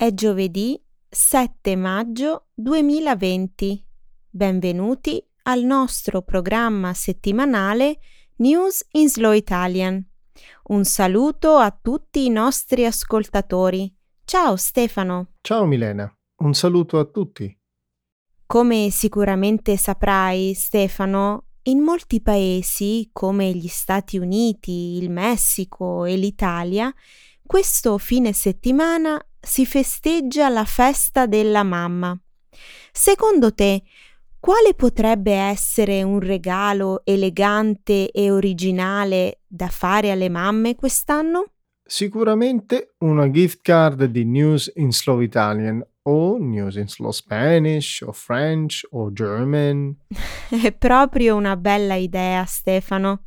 È giovedì 7 maggio 2020. Benvenuti al nostro programma settimanale News in Slow Italian. Un saluto a tutti i nostri ascoltatori. Ciao Stefano. Ciao Milena, un saluto a tutti. Come sicuramente saprai, Stefano, in molti paesi come gli Stati Uniti, il Messico e l'Italia, questo fine settimana si festeggia la festa della mamma. Secondo te, quale potrebbe essere un regalo elegante e originale da fare alle mamme quest'anno? Sicuramente una gift card di News in Slow Italian o News in Slow Spanish o French o German. È proprio una bella idea, Stefano.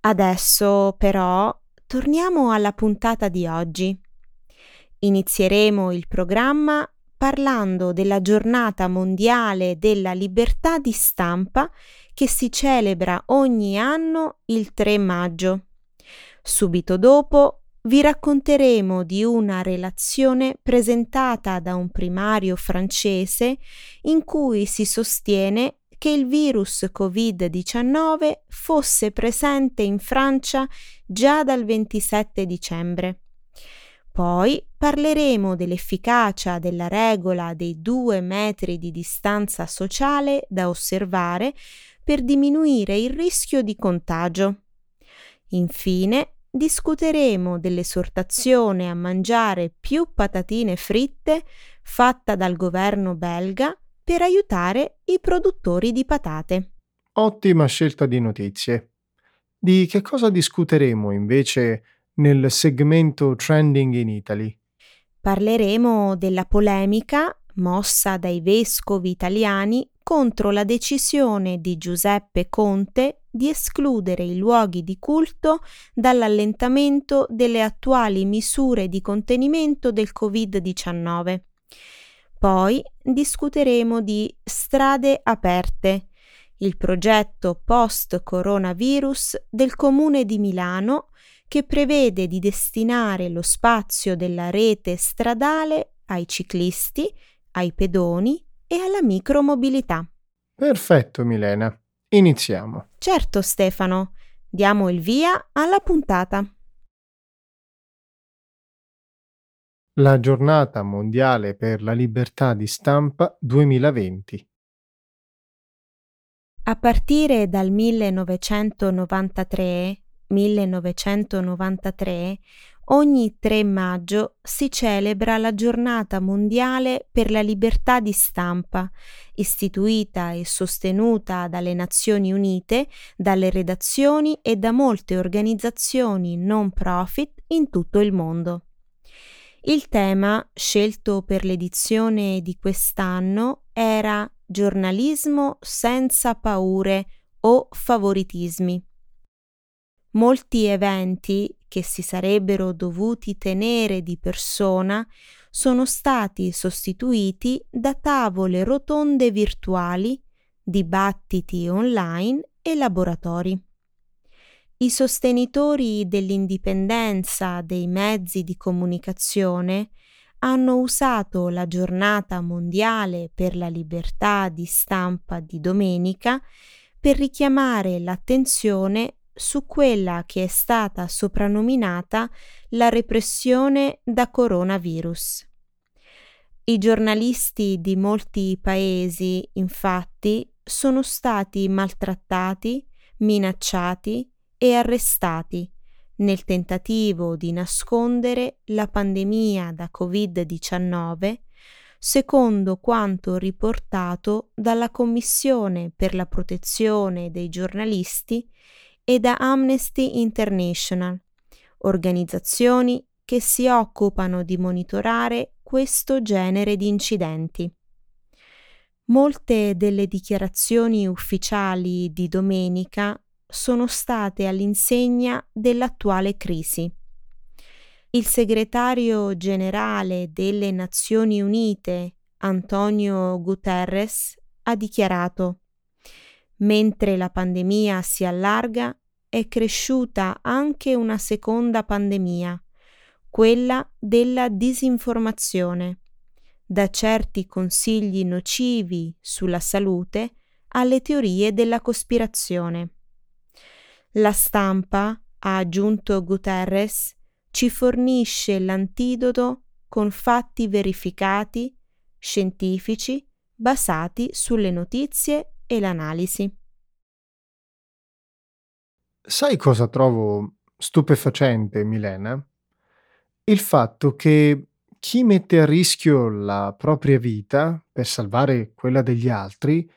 Adesso però torniamo alla puntata di oggi. Inizieremo il programma parlando della giornata mondiale della libertà di stampa che si celebra ogni anno il 3 maggio. Subito dopo vi racconteremo di una relazione presentata da un primario francese in cui si sostiene che il virus Covid-19 fosse presente in Francia già dal 27 dicembre. Poi parleremo dell'efficacia della regola dei due metri di distanza sociale da osservare per diminuire il rischio di contagio. Infine discuteremo dell'esortazione a mangiare più patatine fritte fatta dal governo belga per aiutare i produttori di patate. Ottima scelta di notizie. Di che cosa discuteremo invece nel segmento Trending in Italy. Parleremo della polemica mossa dai vescovi italiani contro la decisione di Giuseppe Conte di escludere i luoghi di culto dall'allentamento delle attuali misure di contenimento del Covid-19. Poi discuteremo di Strade aperte, il progetto post-coronavirus del Comune di Milano che prevede di destinare lo spazio della rete stradale ai ciclisti, ai pedoni e alla micromobilità. Perfetto, Milena. Iniziamo. Certo, Stefano. Diamo il via alla puntata. La giornata mondiale per la libertà di stampa 2020. A partire dal 1993 1993, ogni 3 maggio si celebra la giornata mondiale per la libertà di stampa, istituita e sostenuta dalle Nazioni Unite, dalle redazioni e da molte organizzazioni non profit in tutto il mondo. Il tema scelto per l'edizione di quest'anno era Giornalismo senza paure o favoritismi Molti eventi che si sarebbero dovuti tenere di persona sono stati sostituiti da tavole rotonde virtuali, dibattiti online e laboratori. I sostenitori dell'indipendenza dei mezzi di comunicazione hanno usato la giornata mondiale per la libertà di stampa di domenica per richiamare l'attenzione su quella che è stata soprannominata la repressione da coronavirus. I giornalisti di molti paesi, infatti, sono stati maltrattati, minacciati e arrestati nel tentativo di nascondere la pandemia da Covid-19, secondo quanto riportato dalla Commissione per la protezione dei giornalisti e da Amnesty International, organizzazioni che si occupano di monitorare questo genere di incidenti. Molte delle dichiarazioni ufficiali di domenica sono state all'insegna dell'attuale crisi. Il segretario generale delle Nazioni Unite, Antonio Guterres, ha dichiarato Mentre la pandemia si allarga, è cresciuta anche una seconda pandemia, quella della disinformazione, da certi consigli nocivi sulla salute alle teorie della cospirazione. La stampa, ha aggiunto Guterres, ci fornisce l'antidoto con fatti verificati, scientifici, basati sulle notizie e l'analisi. Sai cosa trovo stupefacente, Milena? Il fatto che chi mette a rischio la propria vita per salvare quella degli altri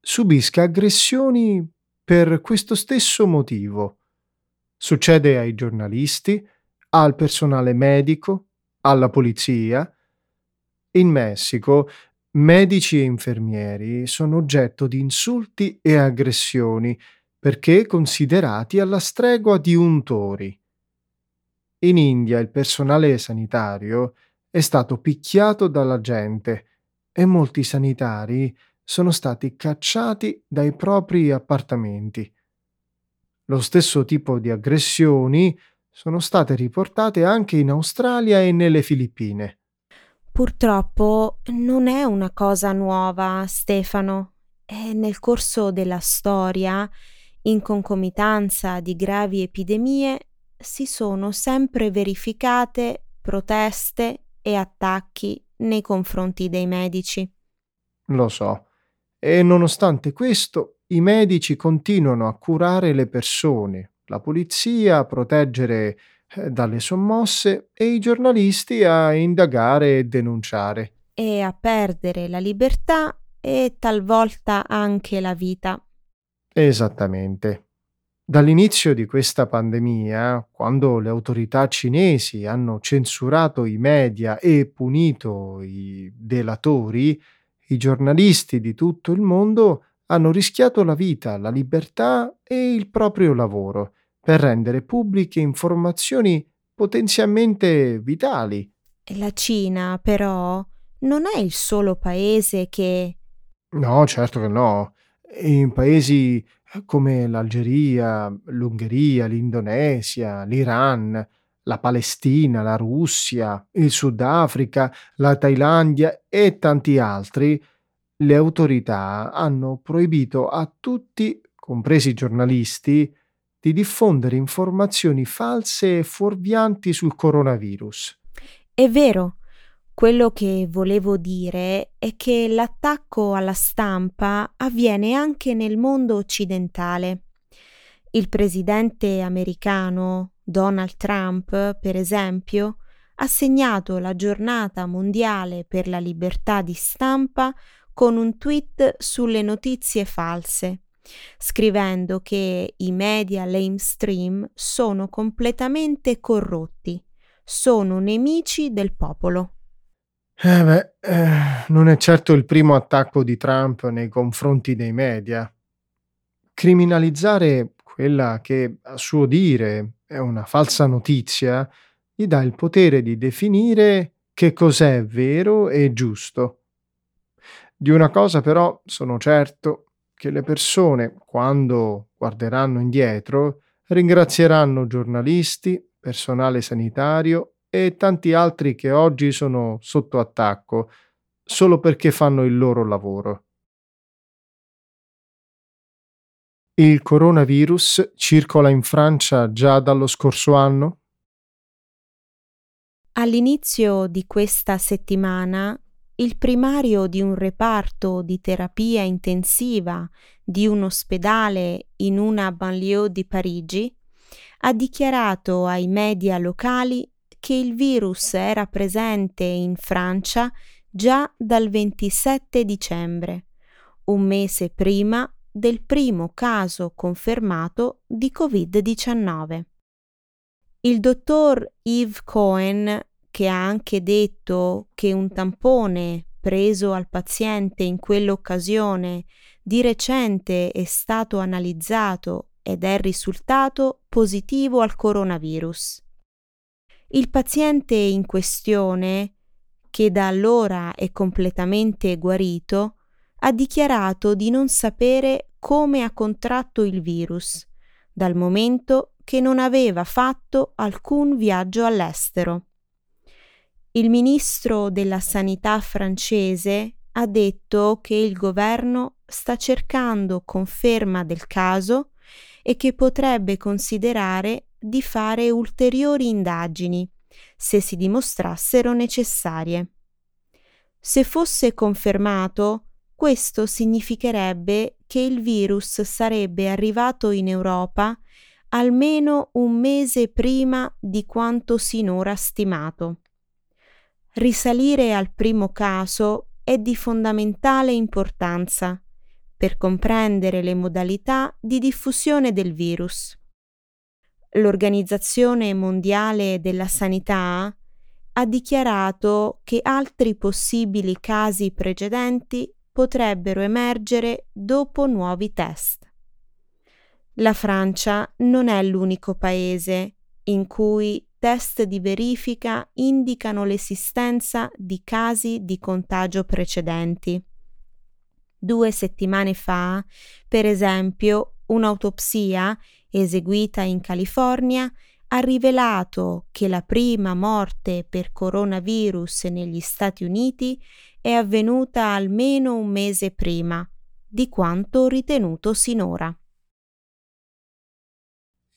subisca aggressioni per questo stesso motivo. Succede ai giornalisti, al personale medico, alla polizia. In Messico medici e infermieri sono oggetto di insulti e aggressioni perché considerati alla stregua di untori. In India il personale sanitario è stato picchiato dalla gente e molti sanitari sono stati cacciati dai propri appartamenti. Lo stesso tipo di aggressioni sono state riportate anche in Australia e nelle Filippine. Purtroppo non è una cosa nuova, Stefano. E nel corso della storia, in concomitanza di gravi epidemie, si sono sempre verificate proteste e attacchi nei confronti dei medici. Lo so. E nonostante questo, i medici continuano a curare le persone, la polizia a proteggere dalle sommosse e i giornalisti a indagare e denunciare. E a perdere la libertà e talvolta anche la vita. Esattamente. Dall'inizio di questa pandemia, quando le autorità cinesi hanno censurato i media e punito i delatori, i giornalisti di tutto il mondo hanno rischiato la vita, la libertà e il proprio lavoro per rendere pubbliche informazioni potenzialmente vitali. La Cina, però, non è il solo paese che... No, certo che no. In paesi come l'Algeria, l'Ungheria, l'Indonesia, l'Iran, la Palestina, la Russia, il Sudafrica, la Thailandia e tanti altri, le autorità hanno proibito a tutti, compresi i giornalisti, di diffondere informazioni false e fuorvianti sul coronavirus. È vero. Quello che volevo dire è che l'attacco alla stampa avviene anche nel mondo occidentale. Il presidente americano Donald Trump, per esempio, ha segnato la giornata mondiale per la libertà di stampa con un tweet sulle notizie false scrivendo che i media mainstream sono completamente corrotti, sono nemici del popolo. Eh beh, eh, non è certo il primo attacco di Trump nei confronti dei media. Criminalizzare quella che, a suo dire, è una falsa notizia, gli dà il potere di definire che cos'è vero e giusto. Di una cosa però sono certo che le persone, quando guarderanno indietro, ringrazieranno giornalisti, personale sanitario e tanti altri che oggi sono sotto attacco solo perché fanno il loro lavoro. Il coronavirus circola in Francia già dallo scorso anno? All'inizio di questa settimana il primario di un reparto di terapia intensiva di un ospedale in una banlieue di Parigi ha dichiarato ai media locali che il virus era presente in Francia già dal 27 dicembre, un mese prima del primo caso confermato di Covid-19. Il dottor Yves Cohen che ha anche detto che un tampone preso al paziente in quell'occasione di recente è stato analizzato ed è risultato positivo al coronavirus. Il paziente in questione, che da allora è completamente guarito, ha dichiarato di non sapere come ha contratto il virus, dal momento che non aveva fatto alcun viaggio all'estero. Il ministro della Sanità francese ha detto che il governo sta cercando conferma del caso e che potrebbe considerare di fare ulteriori indagini se si dimostrassero necessarie. Se fosse confermato, questo significherebbe che il virus sarebbe arrivato in Europa almeno un mese prima di quanto sinora stimato. Risalire al primo caso è di fondamentale importanza per comprendere le modalità di diffusione del virus. L'Organizzazione Mondiale della Sanità ha dichiarato che altri possibili casi precedenti potrebbero emergere dopo nuovi test. La Francia non è l'unico paese in cui test di verifica indicano l'esistenza di casi di contagio precedenti. Due settimane fa, per esempio, un'autopsia eseguita in California ha rivelato che la prima morte per coronavirus negli Stati Uniti è avvenuta almeno un mese prima di quanto ritenuto sinora.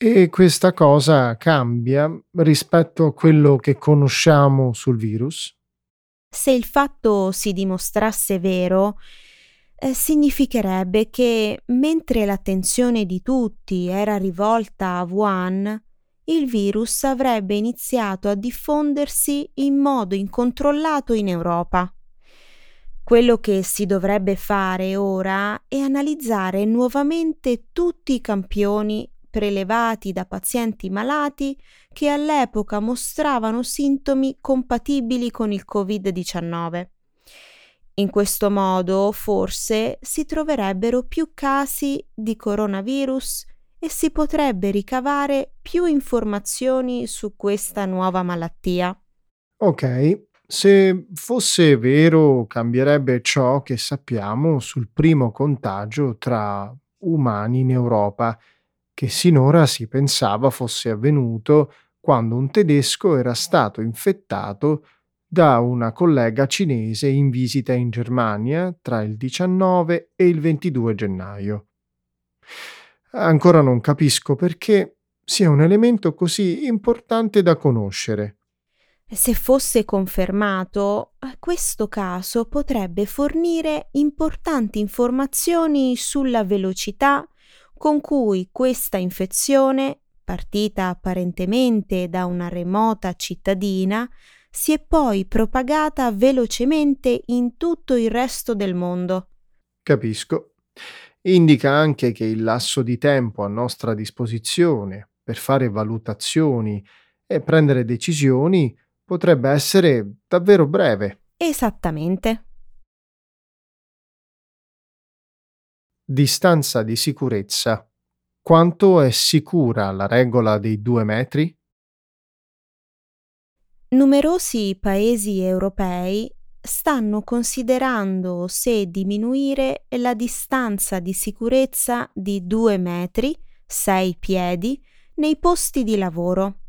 E questa cosa cambia rispetto a quello che conosciamo sul virus? Se il fatto si dimostrasse vero, eh, significherebbe che mentre l'attenzione di tutti era rivolta a Wuhan, il virus avrebbe iniziato a diffondersi in modo incontrollato in Europa. Quello che si dovrebbe fare ora è analizzare nuovamente tutti i campioni prelevati da pazienti malati che all'epoca mostravano sintomi compatibili con il Covid-19. In questo modo forse si troverebbero più casi di coronavirus e si potrebbe ricavare più informazioni su questa nuova malattia. Ok, se fosse vero cambierebbe ciò che sappiamo sul primo contagio tra umani in Europa, che sinora si pensava fosse avvenuto quando un tedesco era stato infettato da una collega cinese in visita in Germania tra il 19 e il 22 gennaio. Ancora non capisco perché sia un elemento così importante da conoscere. Se fosse confermato, questo caso potrebbe fornire importanti informazioni sulla velocità con cui questa infezione, partita apparentemente da una remota cittadina, si è poi propagata velocemente in tutto il resto del mondo. Capisco. Indica anche che il lasso di tempo a nostra disposizione per fare valutazioni e prendere decisioni potrebbe essere davvero breve. Esattamente. Distanza di sicurezza. Quanto è sicura la regola dei due metri? Numerosi paesi europei stanno considerando se diminuire la distanza di sicurezza di 2 metri, 6 piedi, nei posti di lavoro.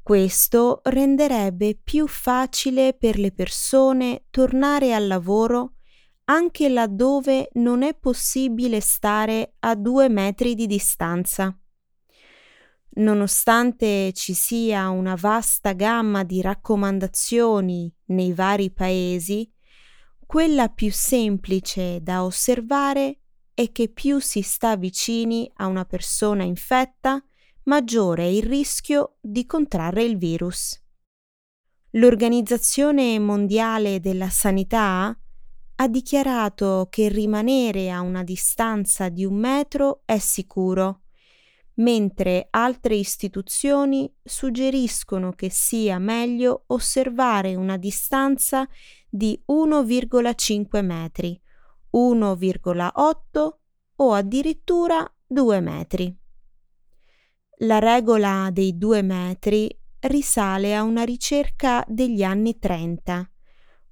Questo renderebbe più facile per le persone tornare al lavoro anche laddove non è possibile stare a due metri di distanza. Nonostante ci sia una vasta gamma di raccomandazioni nei vari paesi, quella più semplice da osservare è che più si sta vicini a una persona infetta, maggiore è il rischio di contrarre il virus. L'Organizzazione Mondiale della Sanità ha dichiarato che rimanere a una distanza di un metro è sicuro mentre altre istituzioni suggeriscono che sia meglio osservare una distanza di 1,5 metri, 1,8 o addirittura 2 metri. La regola dei 2 metri risale a una ricerca degli anni 30,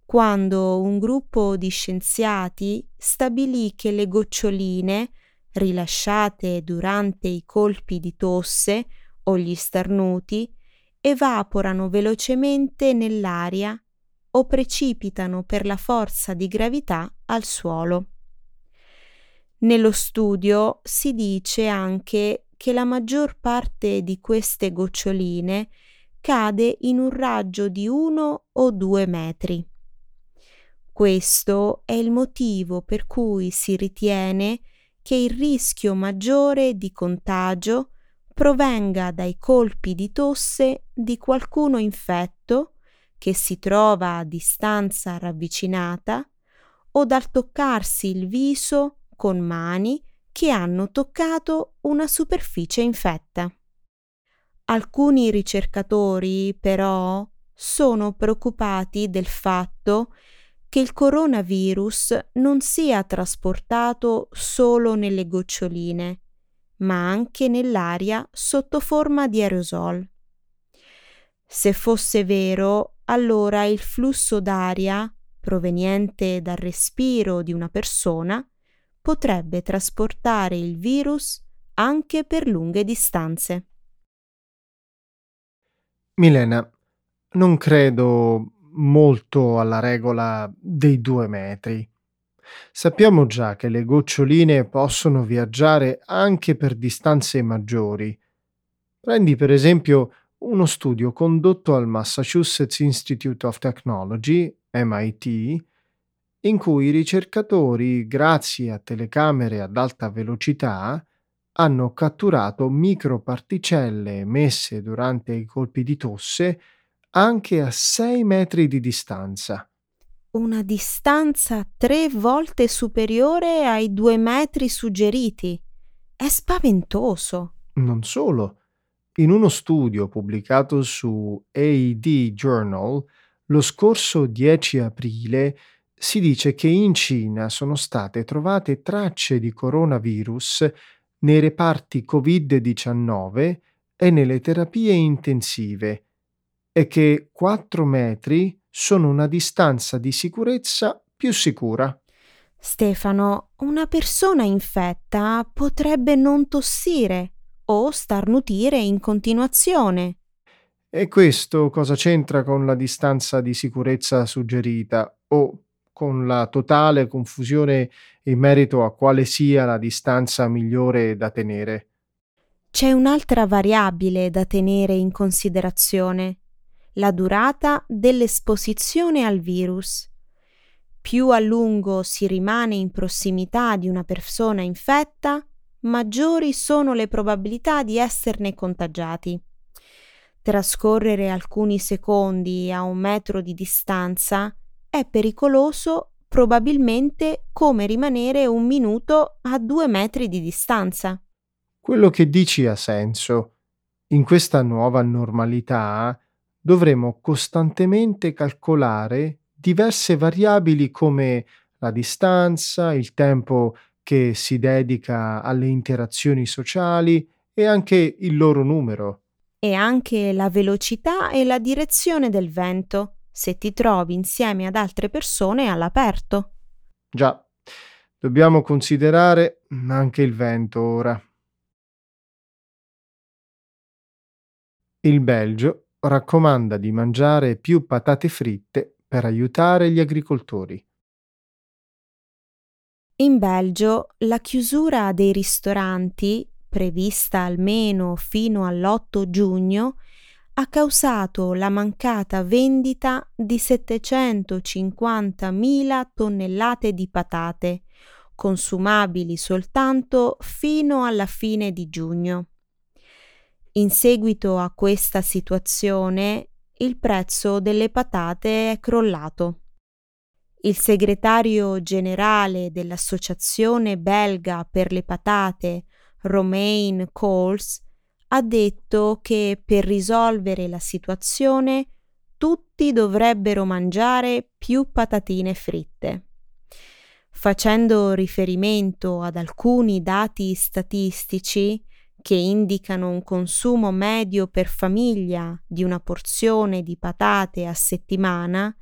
quando un gruppo di scienziati stabilì che le goccioline rilasciate durante i colpi di tosse o gli starnuti evaporano velocemente nell'aria o precipitano per la forza di gravità al suolo. Nello studio si dice anche che la maggior parte di queste goccioline cade in un raggio di uno o due metri. Questo è il motivo per cui si ritiene che il rischio maggiore di contagio provenga dai colpi di tosse di qualcuno infetto che si trova a distanza ravvicinata o dal toccarsi il viso con mani che hanno toccato una superficie infetta. Alcuni ricercatori, però, sono preoccupati del fatto che il coronavirus non sia trasportato solo nelle goccioline, ma anche nell'aria sotto forma di aerosol. Se fosse vero, allora il flusso d'aria proveniente dal respiro di una persona potrebbe trasportare il virus anche per lunghe distanze. Milena, non credo molto alla regola dei due metri. Sappiamo già che le goccioline possono viaggiare anche per distanze maggiori. Prendi per esempio uno studio condotto al Massachusetts Institute of Technology, MIT, in cui i ricercatori, grazie a telecamere ad alta velocità, hanno catturato microparticelle emesse durante i colpi di tosse anche a 6 metri di distanza. Una distanza tre volte superiore ai due metri suggeriti. È spaventoso. Non solo. In uno studio pubblicato su AD Journal lo scorso 10 aprile si dice che in Cina sono state trovate tracce di coronavirus nei reparti Covid-19 e nelle terapie intensive e che 4 metri sono una distanza di sicurezza più sicura. Stefano, una persona infetta potrebbe non tossire o starnutire in continuazione. E questo cosa c'entra con la distanza di sicurezza suggerita o con la totale confusione in merito a quale sia la distanza migliore da tenere. C'è un'altra variabile da tenere in considerazione, la durata dell'esposizione al virus. Più a lungo si rimane in prossimità di una persona infetta, maggiori sono le probabilità di esserne contagiati. Trascorrere alcuni secondi a un metro di distanza è pericoloso probabilmente come rimanere un minuto a due metri di distanza. Quello che dici ha senso. In questa nuova normalità dovremo costantemente calcolare diverse variabili come la distanza, il tempo che si dedica alle interazioni sociali e anche il loro numero. E anche la velocità e la direzione del vento se ti trovi insieme ad altre persone all'aperto. Già, dobbiamo considerare anche il vento ora. Il Belgio raccomanda di mangiare più patate fritte per aiutare gli agricoltori. In Belgio la chiusura dei ristoranti, prevista almeno fino all'8 giugno, ha causato la mancata vendita di 750.000 tonnellate di patate, consumabili soltanto fino alla fine di giugno. In seguito a questa situazione, il prezzo delle patate è crollato. Il segretario generale dell'Associazione belga per le patate, Romain Coles, ha detto che per risolvere la situazione tutti dovrebbero mangiare più patatine fritte. Facendo riferimento ad alcuni dati statistici che indicano un consumo medio per famiglia di una porzione di patate a settimana,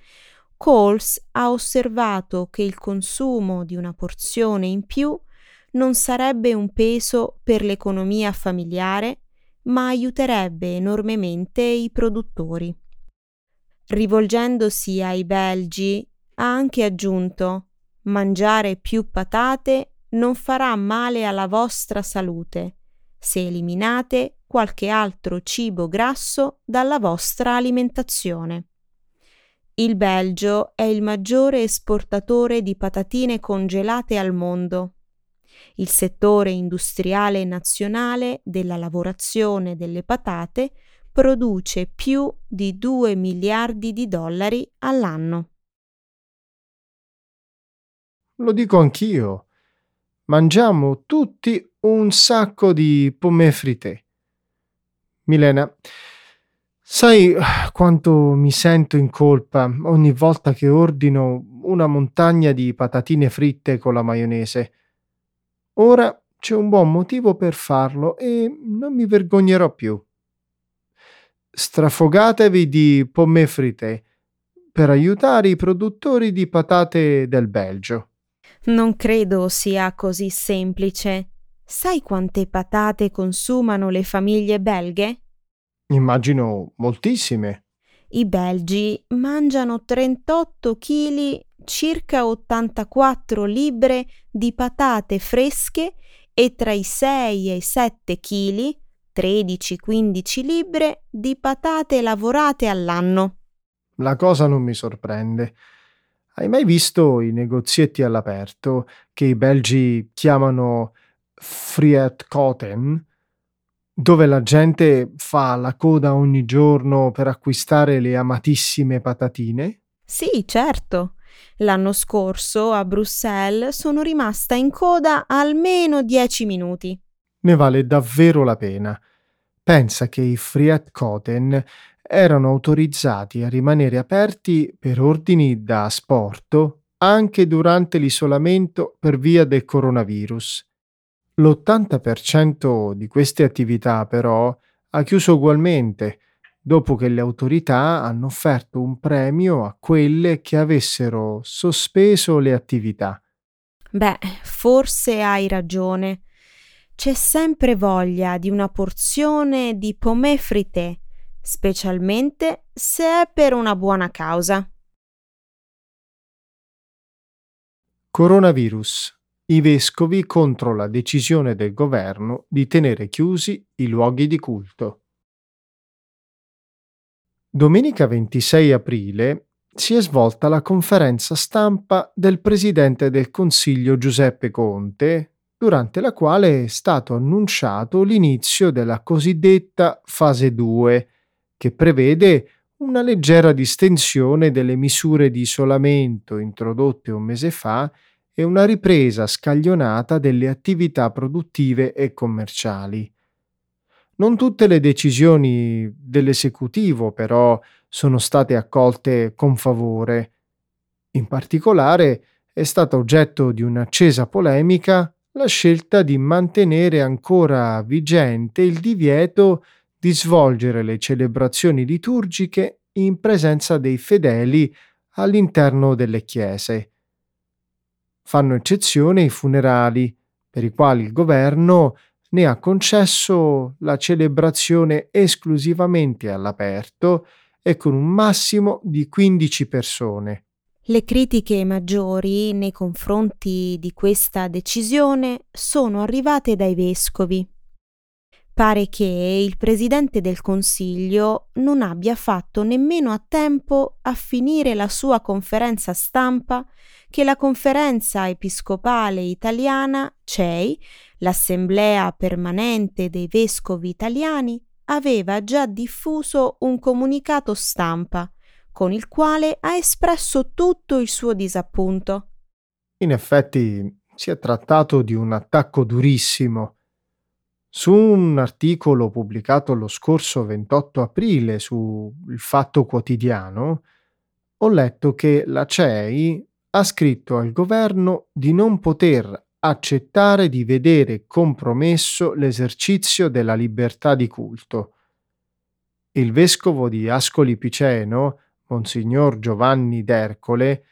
Coles ha osservato che il consumo di una porzione in più non sarebbe un peso per l'economia familiare ma aiuterebbe enormemente i produttori. Rivolgendosi ai belgi, ha anche aggiunto mangiare più patate non farà male alla vostra salute se eliminate qualche altro cibo grasso dalla vostra alimentazione. Il Belgio è il maggiore esportatore di patatine congelate al mondo. Il settore industriale nazionale della lavorazione delle patate produce più di 2 miliardi di dollari all'anno. Lo dico anch'io. Mangiamo tutti un sacco di pomme fritte. Milena, Sai quanto mi sento in colpa ogni volta che ordino una montagna di patatine fritte con la maionese. Ora c'è un buon motivo per farlo e non mi vergognerò più. Strafogatevi di pomme fritte per aiutare i produttori di patate del Belgio. Non credo sia così semplice. Sai quante patate consumano le famiglie belghe? Immagino moltissime. I belgi mangiano 38 kg, circa 84 libbre di patate fresche e tra i 6 e i 7 kg, 13-15 libbre di patate lavorate all'anno. La cosa non mi sorprende. Hai mai visto i negozietti all'aperto che i belgi chiamano Friet Koten? dove la gente fa la coda ogni giorno per acquistare le amatissime patatine? Sì, certo. L'anno scorso a Bruxelles sono rimasta in coda almeno dieci minuti. Ne vale davvero la pena. Pensa che i Friat Koten erano autorizzati a rimanere aperti per ordini da asporto anche durante l'isolamento per via del coronavirus L'80% di queste attività però ha chiuso ugualmente, dopo che le autorità hanno offerto un premio a quelle che avessero sospeso le attività. Beh, forse hai ragione. C'è sempre voglia di una porzione di pommes frites, specialmente se è per una buona causa. Coronavirus i vescovi contro la decisione del governo di tenere chiusi i luoghi di culto. Domenica 26 aprile si è svolta la conferenza stampa del Presidente del Consiglio Giuseppe Conte, durante la quale è stato annunciato l'inizio della cosiddetta fase 2, che prevede una leggera distensione delle misure di isolamento introdotte un mese fa e una ripresa scaglionata delle attività produttive e commerciali. Non tutte le decisioni dell'esecutivo però sono state accolte con favore. In particolare è stata oggetto di un'accesa polemica la scelta di mantenere ancora vigente il divieto di svolgere le celebrazioni liturgiche in presenza dei fedeli all'interno delle chiese Fanno eccezione i funerali, per i quali il governo ne ha concesso la celebrazione esclusivamente all'aperto e con un massimo di 15 persone. Le critiche maggiori nei confronti di questa decisione sono arrivate dai vescovi. Pare che il Presidente del Consiglio non abbia fatto nemmeno a tempo a finire la sua conferenza stampa che la Conferenza Episcopale Italiana CEI, l'Assemblea permanente dei vescovi italiani, aveva già diffuso un comunicato stampa con il quale ha espresso tutto il suo disappunto. In effetti si è trattato di un attacco durissimo. Su un articolo pubblicato lo scorso 28 aprile su Il Fatto Quotidiano, ho letto che la CEI ha scritto al governo di non poter accettare di vedere compromesso l'esercizio della libertà di culto. Il vescovo di Ascoli Piceno, Monsignor Giovanni d'Ercole,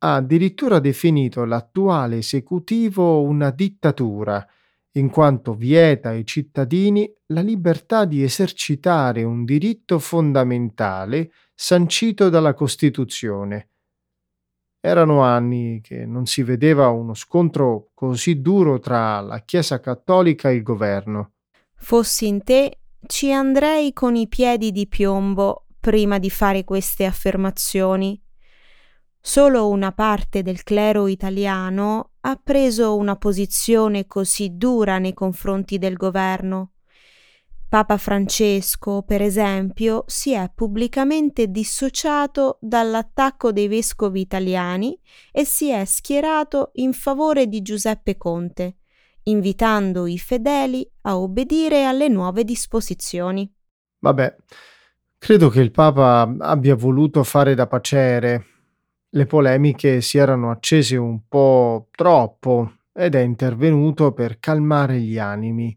ha addirittura definito l'attuale esecutivo una dittatura in quanto vieta ai cittadini la libertà di esercitare un diritto fondamentale sancito dalla Costituzione. Erano anni che non si vedeva uno scontro così duro tra la Chiesa cattolica e il governo. Fossi in te, ci andrei con i piedi di piombo prima di fare queste affermazioni. Solo una parte del clero italiano ha preso una posizione così dura nei confronti del governo. Papa Francesco, per esempio, si è pubblicamente dissociato dall'attacco dei vescovi italiani e si è schierato in favore di Giuseppe Conte, invitando i fedeli a obbedire alle nuove disposizioni. Vabbè, credo che il Papa abbia voluto fare da pacere le polemiche si erano accese un po' troppo ed è intervenuto per calmare gli animi,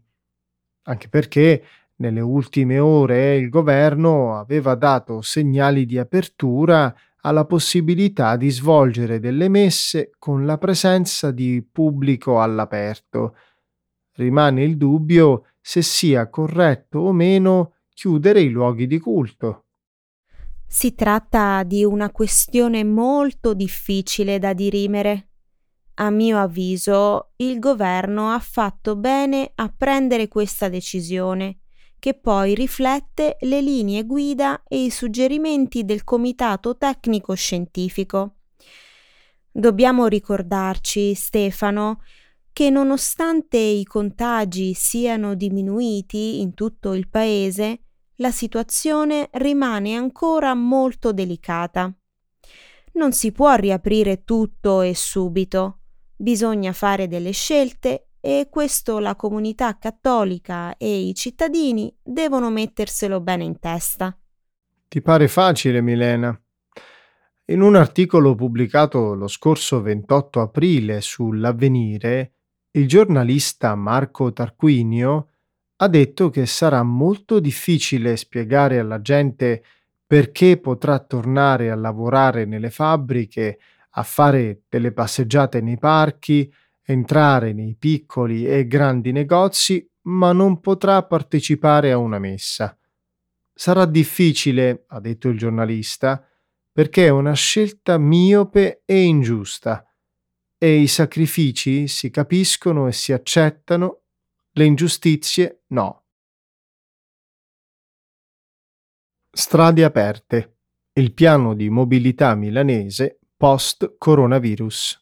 anche perché nelle ultime ore il governo aveva dato segnali di apertura alla possibilità di svolgere delle messe con la presenza di pubblico all'aperto. Rimane il dubbio se sia corretto o meno chiudere i luoghi di culto. Si tratta di una questione molto difficile da dirimere. A mio avviso, il governo ha fatto bene a prendere questa decisione, che poi riflette le linee guida e i suggerimenti del Comitato Tecnico Scientifico. Dobbiamo ricordarci, Stefano, che nonostante i contagi siano diminuiti in tutto il paese, la situazione rimane ancora molto delicata. Non si può riaprire tutto e subito, bisogna fare delle scelte e questo la comunità cattolica e i cittadini devono metterselo bene in testa. Ti pare facile, Milena? In un articolo pubblicato lo scorso 28 aprile sull'avvenire, il giornalista Marco Tarquinio ha detto che sarà molto difficile spiegare alla gente perché potrà tornare a lavorare nelle fabbriche, a fare delle passeggiate nei parchi, entrare nei piccoli e grandi negozi, ma non potrà partecipare a una messa. Sarà difficile, ha detto il giornalista, perché è una scelta miope e ingiusta. E i sacrifici si capiscono e si accettano le ingiustizie no. Strade aperte. Il piano di mobilità milanese post-coronavirus.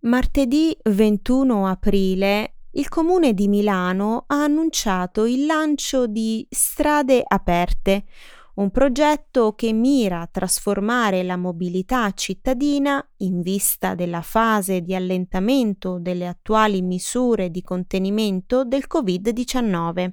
Martedì 21 aprile il Comune di Milano ha annunciato il lancio di Strade aperte, un progetto che mira a trasformare la mobilità cittadina in vista della fase di allentamento delle attuali misure di contenimento del Covid-19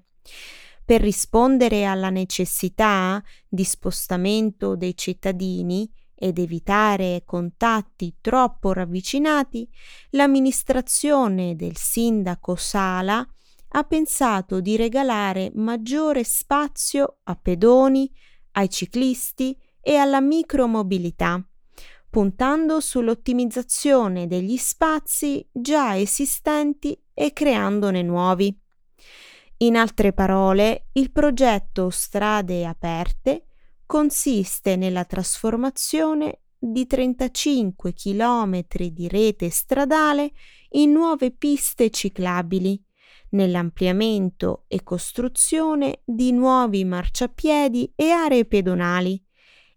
per rispondere alla necessità di spostamento dei cittadini ed evitare contatti troppo ravvicinati, l'amministrazione del sindaco Sala ha pensato di regalare maggiore spazio a pedoni, ai ciclisti e alla micromobilità, puntando sull'ottimizzazione degli spazi già esistenti e creandone nuovi. In altre parole, il progetto Strade aperte consiste nella trasformazione di 35 km di rete stradale in nuove piste ciclabili nell'ampliamento e costruzione di nuovi marciapiedi e aree pedonali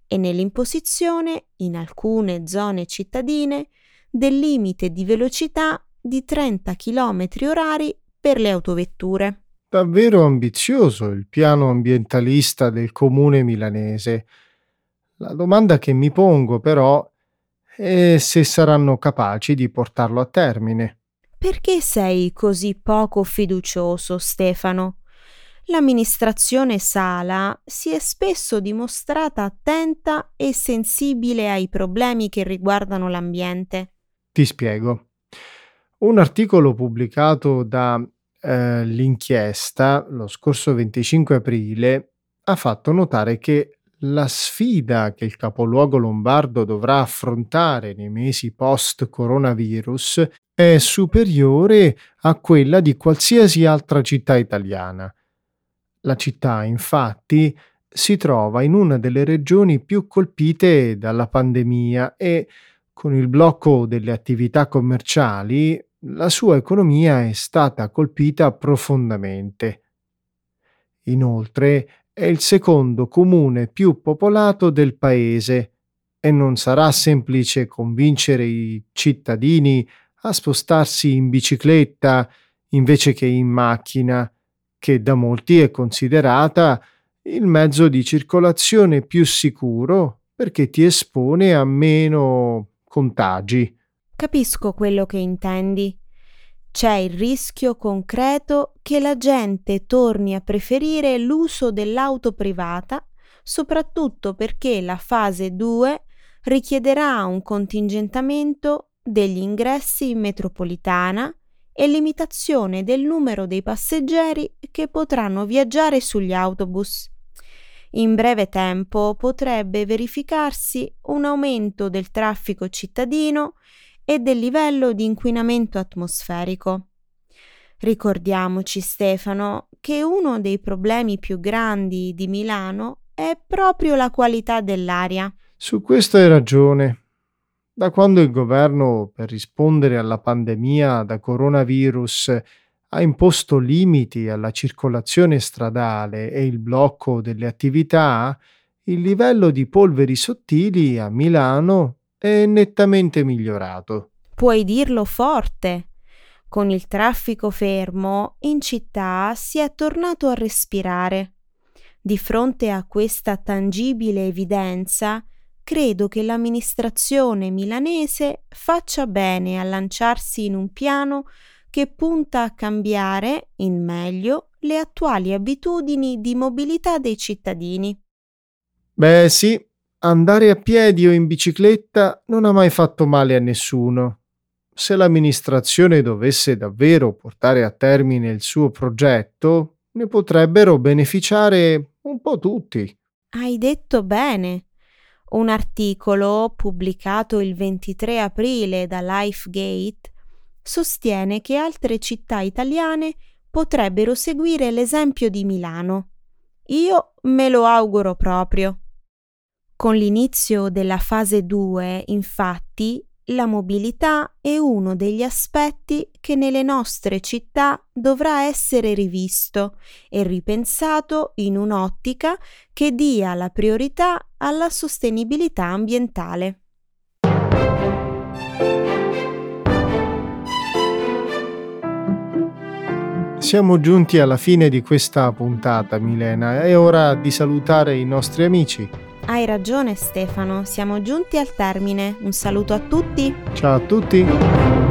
e nell'imposizione, in alcune zone cittadine, del limite di velocità di 30 km orari per le autovetture. Davvero ambizioso il piano ambientalista del comune milanese. La domanda che mi pongo però è se saranno capaci di portarlo a termine. Perché sei così poco fiducioso, Stefano? L'amministrazione Sala si è spesso dimostrata attenta e sensibile ai problemi che riguardano l'ambiente. Ti spiego. Un articolo pubblicato da eh, lo scorso 25 aprile ha fatto notare che la sfida che il capoluogo lombardo dovrà affrontare nei mesi post-coronavirus è superiore a quella di qualsiasi altra città italiana. La città, infatti, si trova in una delle regioni più colpite dalla pandemia e, con il blocco delle attività commerciali, la sua economia è stata colpita profondamente. Inoltre, è il secondo comune più popolato del paese e non sarà semplice convincere i cittadini a spostarsi in bicicletta invece che in macchina, che da molti è considerata il mezzo di circolazione più sicuro perché ti espone a meno contagi. Capisco quello che intendi c'è il rischio concreto che la gente torni a preferire l'uso dell'auto privata, soprattutto perché la fase 2 richiederà un contingentamento degli ingressi in metropolitana e limitazione del numero dei passeggeri che potranno viaggiare sugli autobus. In breve tempo potrebbe verificarsi un aumento del traffico cittadino e del livello di inquinamento atmosferico. Ricordiamoci, Stefano, che uno dei problemi più grandi di Milano è proprio la qualità dell'aria. Su questo hai ragione. Da quando il governo, per rispondere alla pandemia da coronavirus, ha imposto limiti alla circolazione stradale e il blocco delle attività, il livello di polveri sottili a Milano è nettamente migliorato. Puoi dirlo forte. Con il traffico fermo, in città si è tornato a respirare. Di fronte a questa tangibile evidenza, credo che l'amministrazione milanese faccia bene a lanciarsi in un piano che punta a cambiare, in meglio, le attuali abitudini di mobilità dei cittadini. Beh sì, Andare a piedi o in bicicletta non ha mai fatto male a nessuno. Se l'amministrazione dovesse davvero portare a termine il suo progetto, ne potrebbero beneficiare un po' tutti. Hai detto bene. Un articolo pubblicato il 23 aprile da LifeGate sostiene che altre città italiane potrebbero seguire l'esempio di Milano. Io me lo auguro proprio. Con l'inizio della fase 2, infatti, la mobilità è uno degli aspetti che nelle nostre città dovrà essere rivisto e ripensato in un'ottica che dia la priorità alla sostenibilità ambientale. Siamo giunti alla fine di questa puntata, Milena, è ora di salutare i nostri amici. Hai ragione Stefano, siamo giunti al termine. Un saluto a tutti. Ciao a tutti.